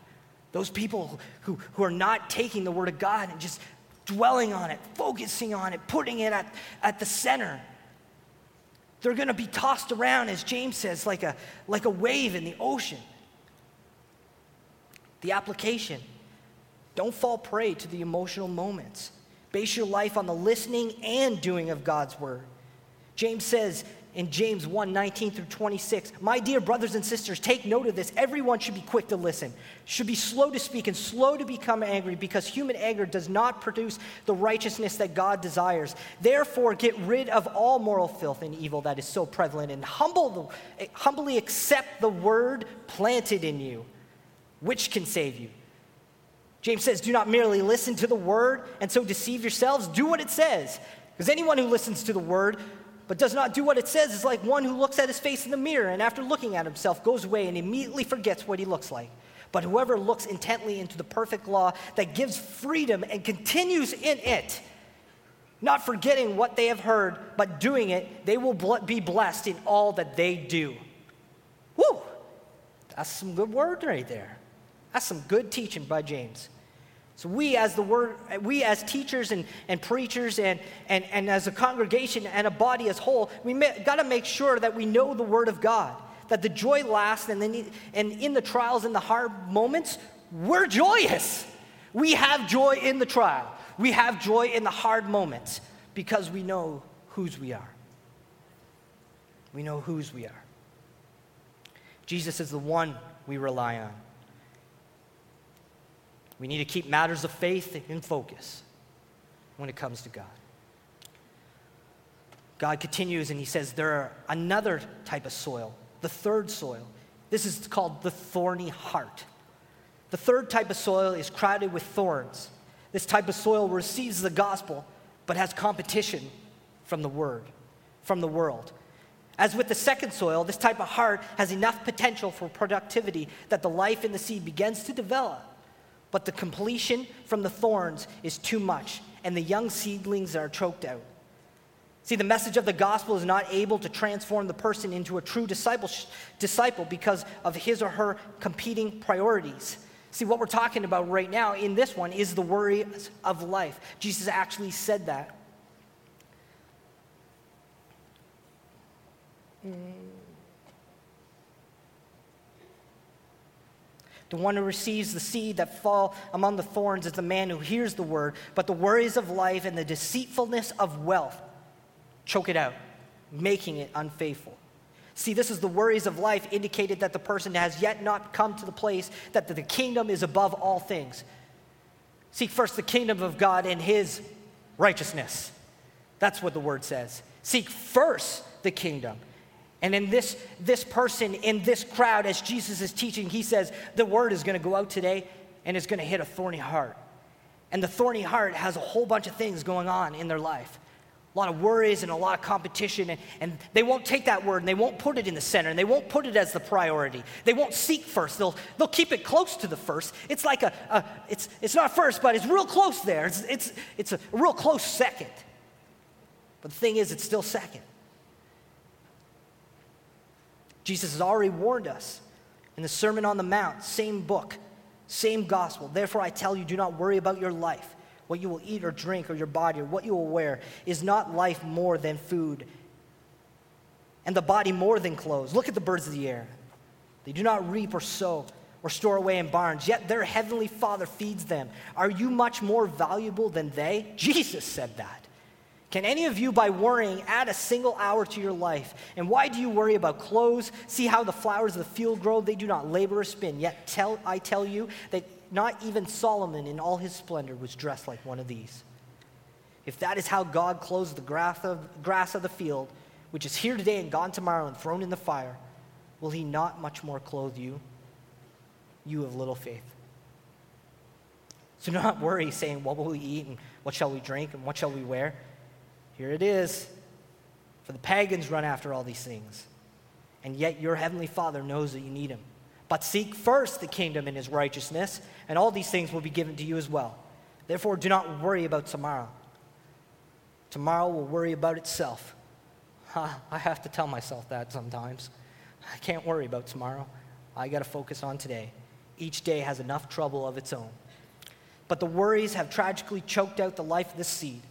Those people who, who are not taking the word of God and just dwelling on it, focusing on it, putting it at, at the center. They're going to be tossed around, as James says, like a, like a wave in the ocean. The application don't fall prey to the emotional moments. Base your life on the listening and doing of God's word. James says in James 1 19 through 26, My dear brothers and sisters, take note of this. Everyone should be quick to listen, should be slow to speak, and slow to become angry, because human anger does not produce the righteousness that God desires. Therefore, get rid of all moral filth and evil that is so prevalent, and humble the, eh, humbly accept the word planted in you which can save you. James says, Do not merely listen to the word and so deceive yourselves. Do what it says. Because anyone who listens to the word but does not do what it says is like one who looks at his face in the mirror and after looking at himself goes away and immediately forgets what he looks like. But whoever looks intently into the perfect law that gives freedom and continues in it, not forgetting what they have heard, but doing it, they will be blessed in all that they do. Woo! That's some good word right there. That's some good teaching by James. So we as the word, we as teachers and, and preachers and, and, and as a congregation and a body as whole, we got to make sure that we know the word of God, that the joy lasts, and, then, and in the trials and the hard moments, we're joyous. We have joy in the trial. We have joy in the hard moments because we know whose we are. We know whose we are. Jesus is the one we rely on. We need to keep matters of faith in focus when it comes to God. God continues and he says there are another type of soil, the third soil. This is called the thorny heart. The third type of soil is crowded with thorns. This type of soil receives the gospel but has competition from the word, from the world. As with the second soil, this type of heart has enough potential for productivity that the life in the seed begins to develop but the completion from the thorns is too much, and the young seedlings are choked out. See, the message of the gospel is not able to transform the person into a true disciple, because of his or her competing priorities. See, what we're talking about right now in this one is the worries of life. Jesus actually said that. Mm. The one who receives the seed that fall among the thorns is the man who hears the word, but the worries of life and the deceitfulness of wealth choke it out, making it unfaithful. See, this is the worries of life indicated that the person has yet not come to the place that the kingdom is above all things. Seek first the kingdom of God and his righteousness. That's what the word says. Seek first the kingdom. And in this, this person, in this crowd, as Jesus is teaching, he says, The word is going to go out today and it's going to hit a thorny heart. And the thorny heart has a whole bunch of things going on in their life a lot of worries and a lot of competition. And, and they won't take that word and they won't put it in the center and they won't put it as the priority. They won't seek first. They'll, they'll keep it close to the first. It's like a, a it's, it's not first, but it's real close there. It's, it's, it's a real close second. But the thing is, it's still second. Jesus has already warned us in the Sermon on the Mount, same book, same gospel. Therefore, I tell you, do not worry about your life, what you will eat or drink, or your body, or what you will wear. Is not life more than food, and the body more than clothes? Look at the birds of the air. They do not reap or sow or store away in barns, yet their heavenly Father feeds them. Are you much more valuable than they? Jesus said that. Can any of you, by worrying, add a single hour to your life? And why do you worry about clothes? See how the flowers of the field grow? They do not labor or spin. Yet tell, I tell you that not even Solomon in all his splendor was dressed like one of these. If that is how God clothes the grass of, grass of the field, which is here today and gone tomorrow and thrown in the fire, will he not much more clothe you? you of little faith. So do not worry, saying, What will we eat, and what shall we drink, and what shall we wear? Here it is. For the pagans run after all these things, and yet your heavenly Father knows that you need him. But seek first the kingdom and his righteousness, and all these things will be given to you as well. Therefore, do not worry about tomorrow. Tomorrow will worry about itself. I have to tell myself that sometimes. I can't worry about tomorrow. I got to focus on today each day has enough trouble of its own. But the worries have tragically choked out the life of the seed.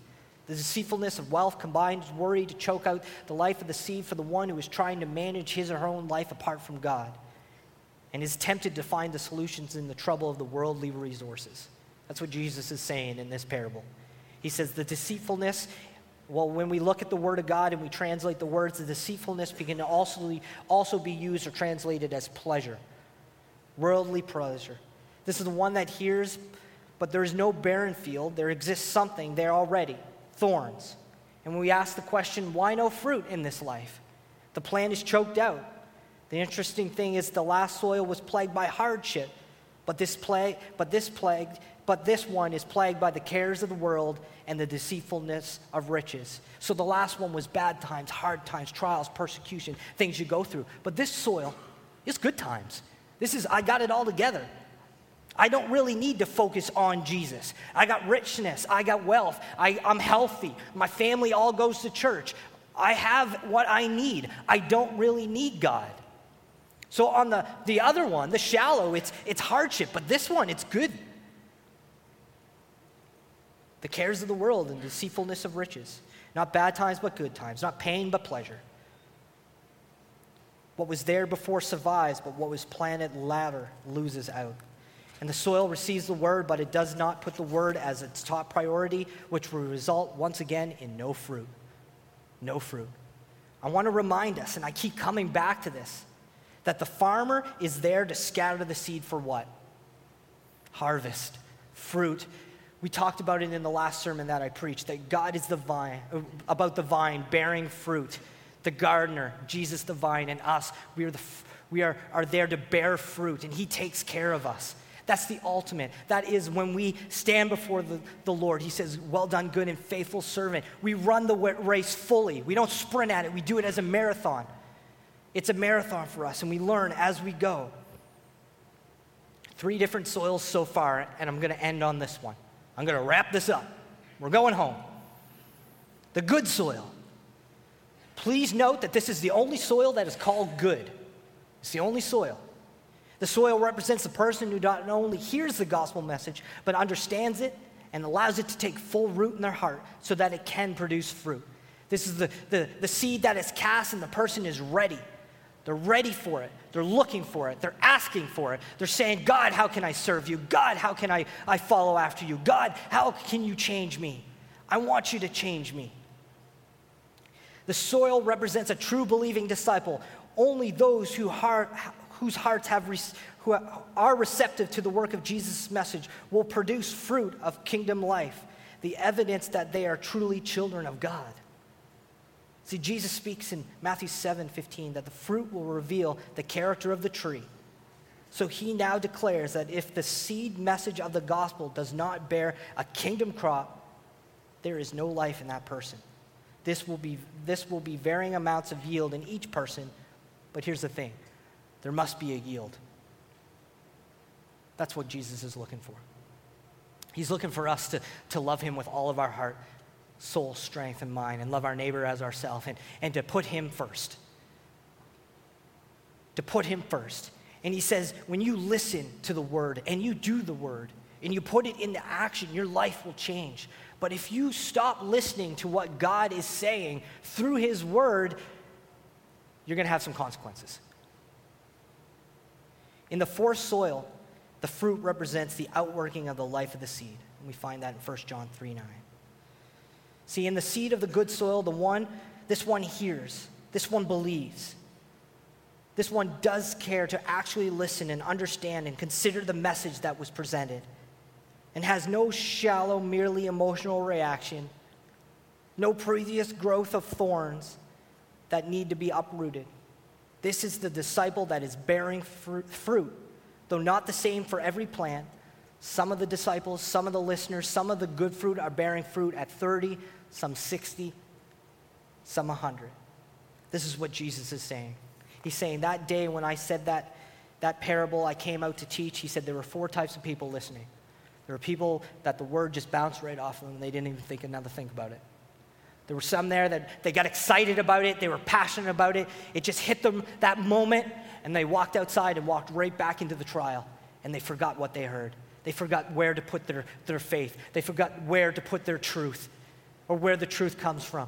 The deceitfulness of wealth combines worry to choke out the life of the seed for the one who is trying to manage his or her own life apart from God and is tempted to find the solutions in the trouble of the worldly resources. That's what Jesus is saying in this parable. He says the deceitfulness, well, when we look at the Word of God and we translate the words, the deceitfulness can also, also be used or translated as pleasure worldly pleasure. This is the one that hears, but there is no barren field. There exists something there already thorns. And when we ask the question, why no fruit in this life? The plant is choked out. The interesting thing is the last soil was plagued by hardship, but this plague, but this plague, but this one is plagued by the cares of the world and the deceitfulness of riches. So the last one was bad times, hard times, trials, persecution, things you go through. But this soil is good times. This is, I got it all together. I don't really need to focus on Jesus. I got richness. I got wealth. I, I'm healthy. My family all goes to church. I have what I need. I don't really need God. So on the, the other one, the shallow, it's, it's hardship, but this one, it's good. The cares of the world and deceitfulness of riches. Not bad times, but good times. Not pain, but pleasure. What was there before survives, but what was planted latter loses out. And the soil receives the word, but it does not put the word as its top priority, which will result once again in no fruit. No fruit. I want to remind us, and I keep coming back to this, that the farmer is there to scatter the seed for what? Harvest, fruit. We talked about it in the last sermon that I preached that God is the vine, uh, about the vine bearing fruit the gardener, Jesus the vine, and us. We, are, the, we are, are there to bear fruit, and He takes care of us. That's the ultimate. That is when we stand before the, the Lord. He says, Well done, good and faithful servant. We run the race fully. We don't sprint at it, we do it as a marathon. It's a marathon for us, and we learn as we go. Three different soils so far, and I'm going to end on this one. I'm going to wrap this up. We're going home. The good soil. Please note that this is the only soil that is called good. It's the only soil. The soil represents the person who not only hears the gospel message, but understands it and allows it to take full root in their heart so that it can produce fruit. This is the, the, the seed that is cast, and the person is ready. They're ready for it. They're looking for it. They're asking for it. They're saying, God, how can I serve you? God, how can I, I follow after you? God, how can you change me? I want you to change me. The soil represents a true believing disciple. Only those who heart, whose hearts have who are receptive to the work of Jesus' message will produce fruit of kingdom life, the evidence that they are truly children of God. See, Jesus speaks in Matthew 7 15 that the fruit will reveal the character of the tree. So he now declares that if the seed message of the gospel does not bear a kingdom crop, there is no life in that person. This will be, this will be varying amounts of yield in each person, but here's the thing there must be a yield. That's what Jesus is looking for. He's looking for us to, to love him with all of our heart, soul, strength, and mind, and love our neighbor as ourselves, and, and to put him first. To put him first. And he says, when you listen to the word and you do the word and you put it into action, your life will change. But if you stop listening to what God is saying through His Word, you're going to have some consequences. In the forced soil, the fruit represents the outworking of the life of the seed. And we find that in 1 John 3 9. See, in the seed of the good soil, the one, this one hears, this one believes. This one does care to actually listen and understand and consider the message that was presented and has no shallow, merely emotional reaction, no previous growth of thorns that need to be uprooted. This is the disciple that is bearing fruit, though not the same for every plant. Some of the disciples, some of the listeners, some of the good fruit are bearing fruit at 30, some 60, some 100. This is what Jesus is saying. He's saying that day when I said that, that parable I came out to teach, he said there were four types of people listening. There were people that the word just bounced right off of them they didn't even think another think about it. There were some there that they got excited about it, they were passionate about it. It just hit them that moment, and they walked outside and walked right back into the trial, and they forgot what they heard. They forgot where to put their, their faith, they forgot where to put their truth, or where the truth comes from.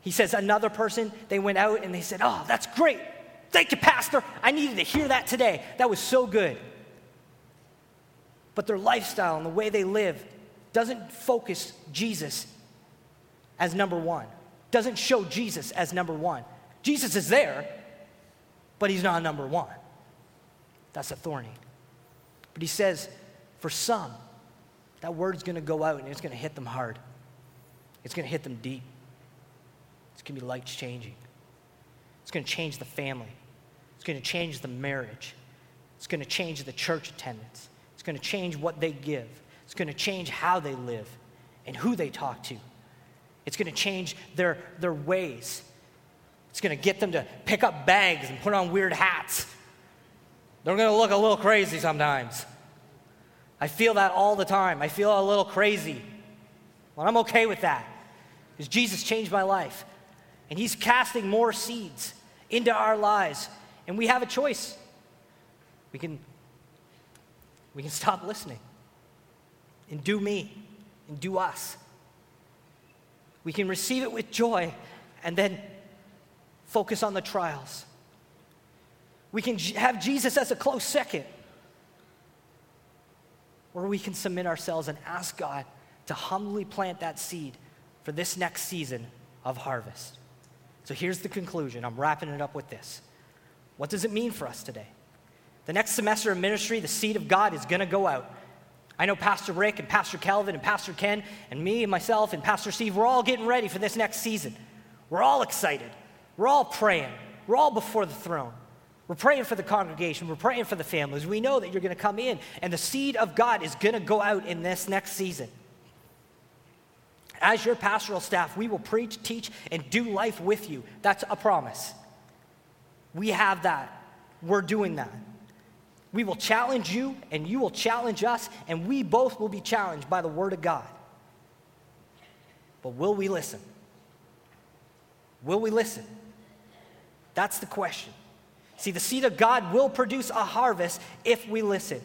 He says, another person, they went out and they said, Oh, that's great. Thank you, Pastor. I needed to hear that today. That was so good. But their lifestyle and the way they live doesn't focus Jesus as number one, doesn't show Jesus as number one. Jesus is there, but he's not number one. That's a thorny. But he says, for some, that word's to go out and it's to hit them hard. It's to hit them deep. It's to be life changing. It's to change the family. It's to change the marriage. It's to change the church attendance. It's to change what they give. It's to change how they live and who they talk to. It's going to change their, their ways. It's going to get them to pick up bags and put on weird hats. They're going to look a little crazy sometimes. I feel that all the time. I feel a little crazy. Well, I'm okay with that because Jesus changed my life. And He's casting more seeds into our lives. And we have a choice. We can, we can stop listening and do me and do us. We can receive it with joy and then focus on the trials. We can have Jesus as a close second. Or we can submit ourselves and ask God to humbly plant that seed for this next season of harvest. So here's the conclusion. I'm wrapping it up with this. What does it mean for us today? The next semester of ministry, the seed of God is going to go out. I know Pastor Rick and Pastor Kelvin and Pastor Ken and me and myself and Pastor Steve, we're all getting ready for this next season. We're all excited. We're all praying. We're all before the throne. We're praying for the congregation. We're praying for the families. We know that you're going to come in and the seed of God is going to go out in this next season. As your pastoral staff, we will preach, teach, and do life with you. That's a promise. We have that. We're doing that. We will challenge you, and you will challenge us, and we both will be challenged by the Word of God. But will we listen? Will we listen? That's the question. See, the seed of God will produce a harvest if we listen,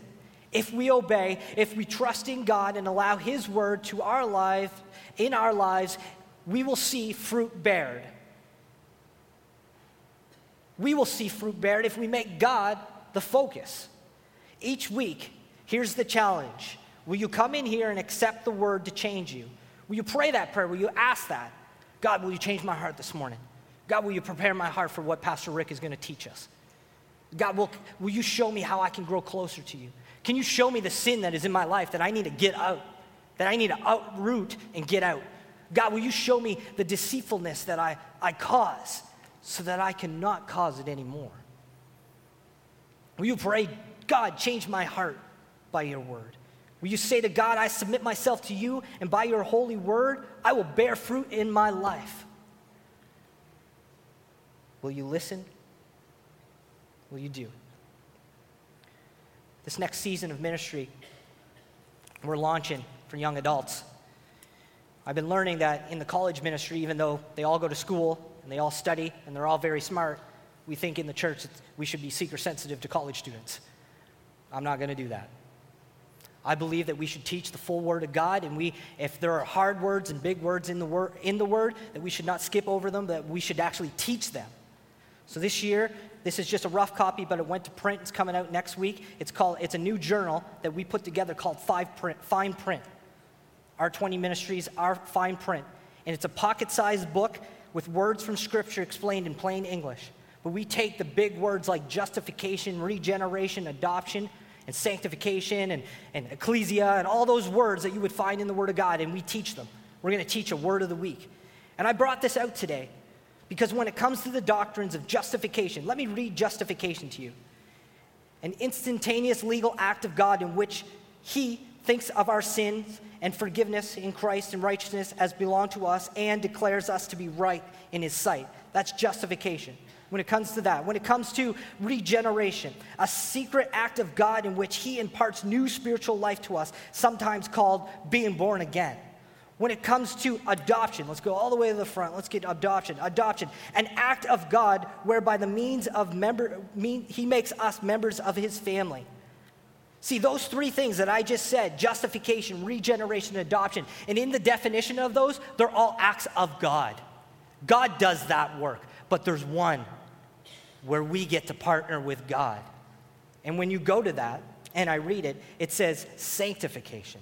if we obey, if we trust in God and allow His word to our life, in our lives, we will see fruit bared. We will see fruit bared if we make God the focus. Each week, here's the challenge Will you come in here and accept the word to change you? Will you pray that prayer? Will you ask that? God, will you change my heart this morning? God, will you prepare my heart for what Pastor Rick is going to teach us? God, will, will you show me how I can grow closer to you? Can you show me the sin that is in my life that I need to get out, that I need to uproot and get out? God, will you show me the deceitfulness that I, I cause so that I cannot cause it anymore? Will you pray, God, change my heart by your word. Will you say to God, I submit myself to you, and by your holy word, I will bear fruit in my life? Will you listen? Will you do? This next season of ministry, we're launching for young adults. I've been learning that in the college ministry, even though they all go to school and they all study and they're all very smart, we think in the church we should be seeker sensitive to college students. I'm not going to do that. I believe that we should teach the full word of God, and we, if there are hard words and big words in the word, in the word, that we should not skip over them, that we should actually teach them. So this year, this is just a rough copy, but it went to print. It's coming out next week. It's called. It's a new journal that we put together called Five Print, Fine Print. Our 20 Ministries, our Fine Print, and it's a pocket-sized book with words from Scripture explained in plain English. But we take the big words like justification, regeneration, adoption, and sanctification, and, and ecclesia, and all those words that you would find in the Word of God, and we teach them. We're going to teach a word of the week. And I brought this out today because when it comes to the doctrines of justification, let me read justification to you an instantaneous legal act of God in which He thinks of our sins and forgiveness in Christ and righteousness as belong to us and declares us to be right in His sight. That's justification. When it comes to that, when it comes to regeneration, a secret act of God in which He imparts new spiritual life to us, sometimes called being born again. When it comes to adoption, let's go all the way to the front. Let's get adoption. Adoption, an act of God whereby the means of member, mean, He makes us members of His family. See, those three things that I just said justification, regeneration, adoption and in the definition of those, they're all acts of God. God does that work, but there's one where we get to partner with God. And when you go to that, and I read it, it says sanctification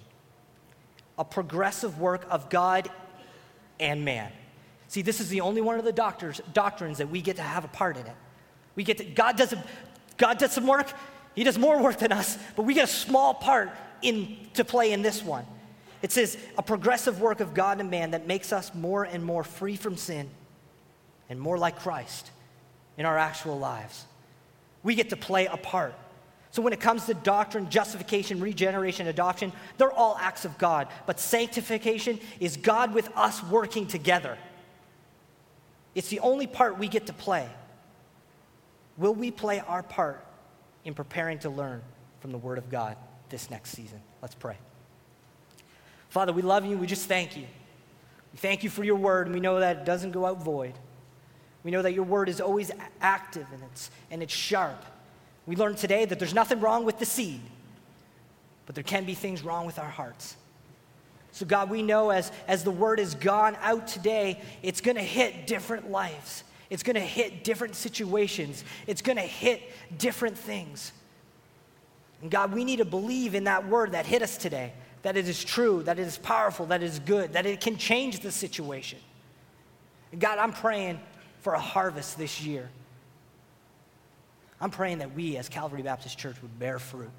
a progressive work of God and man. See, this is the only one of the doctors, doctrines that we get to have a part in it. We get to, God does, God does some work, He does more work than us, but we get a small part in, to play in this one. It says, a progressive work of God and man that makes us more and more free from sin and more like Christ in our actual lives. We get to play a part. So, when it comes to doctrine, justification, regeneration, adoption, they're all acts of God. But sanctification is God with us working together. It's the only part we get to play. Will we play our part in preparing to learn from the Word of God this next season? Let's pray. Father, we love you. We just thank you. We thank you for your Word, and we know that it doesn't go out void. We know that your Word is always active and it's, and it's sharp. We learned today that there's nothing wrong with the seed, but there can be things wrong with our hearts. So, God, we know as, as the word has gone out today, it's going to hit different lives. It's going to hit different situations. It's going to hit different things. And God, we need to believe in that word that hit us today that it is true, that it is powerful, that it is good, that it can change the situation. And God, I'm praying for a harvest this year. I'm praying that we as Calvary Baptist Church would bear fruit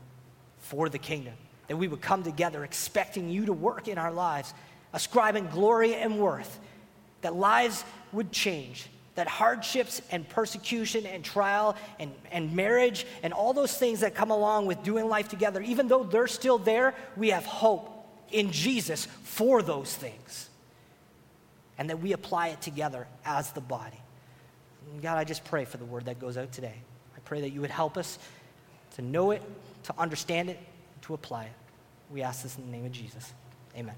for the kingdom, that we would come together expecting you to work in our lives, ascribing glory and worth, that lives would change, that hardships and persecution and trial and, and marriage and all those things that come along with doing life together, even though they're still there, we have hope in Jesus for those things. And that we apply it together as the body. God, I just pray for the word that goes out today I pray that you would help us to know it, to understand it, to apply it. We ask this in the name of Jesus. Amen.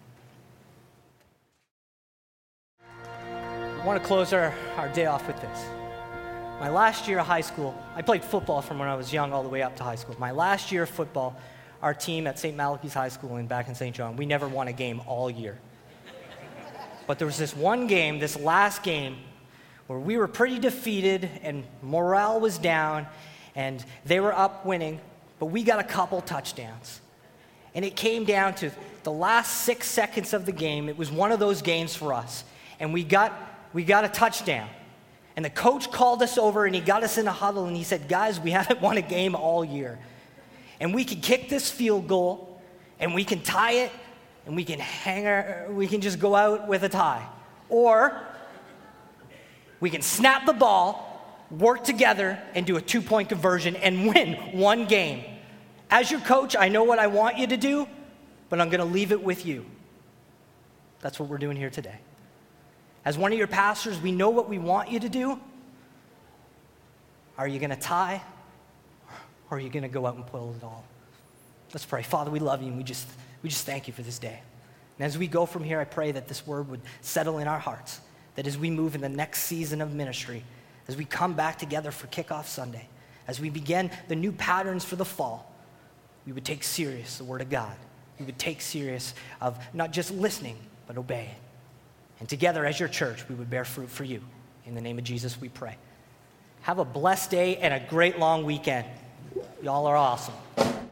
I want to close our, our day off with this. My last year of high school, I played football from when I was young all the way up to high school. My last year of football, our team at St. Malachy's High School in back in St. John, we never won a game all year. But there was this one game, this last game, where we were pretty defeated and morale was down and they were up winning, but we got a couple touchdowns. And it came down to the last six seconds of the game. It was one of those games for us. And we got, we got a touchdown. And the coach called us over and he got us in a huddle and he said, Guys, we haven't won a game all year. And we can kick this field goal and we can tie it and we can hang our, we can just go out with a tie. Or we can snap the ball, work together, and do a two point conversion and win one game. As your coach, I know what I want you to do, but I'm going to leave it with you. That's what we're doing here today. As one of your pastors, we know what we want you to do. Are you going to tie? Or are you going to go out and pull it all? Let's pray. Father, we love you and we just, we just thank you for this day. And as we go from here, I pray that this word would settle in our hearts that as we move in the next season of ministry, as we come back together for Kickoff Sunday, as we begin the new patterns for the fall, we would take serious the Word of God. We would take serious of not just listening, but obeying. And together as your church, we would bear fruit for you. In the name of Jesus, we pray. Have a blessed day and a great long weekend. Y'all are awesome.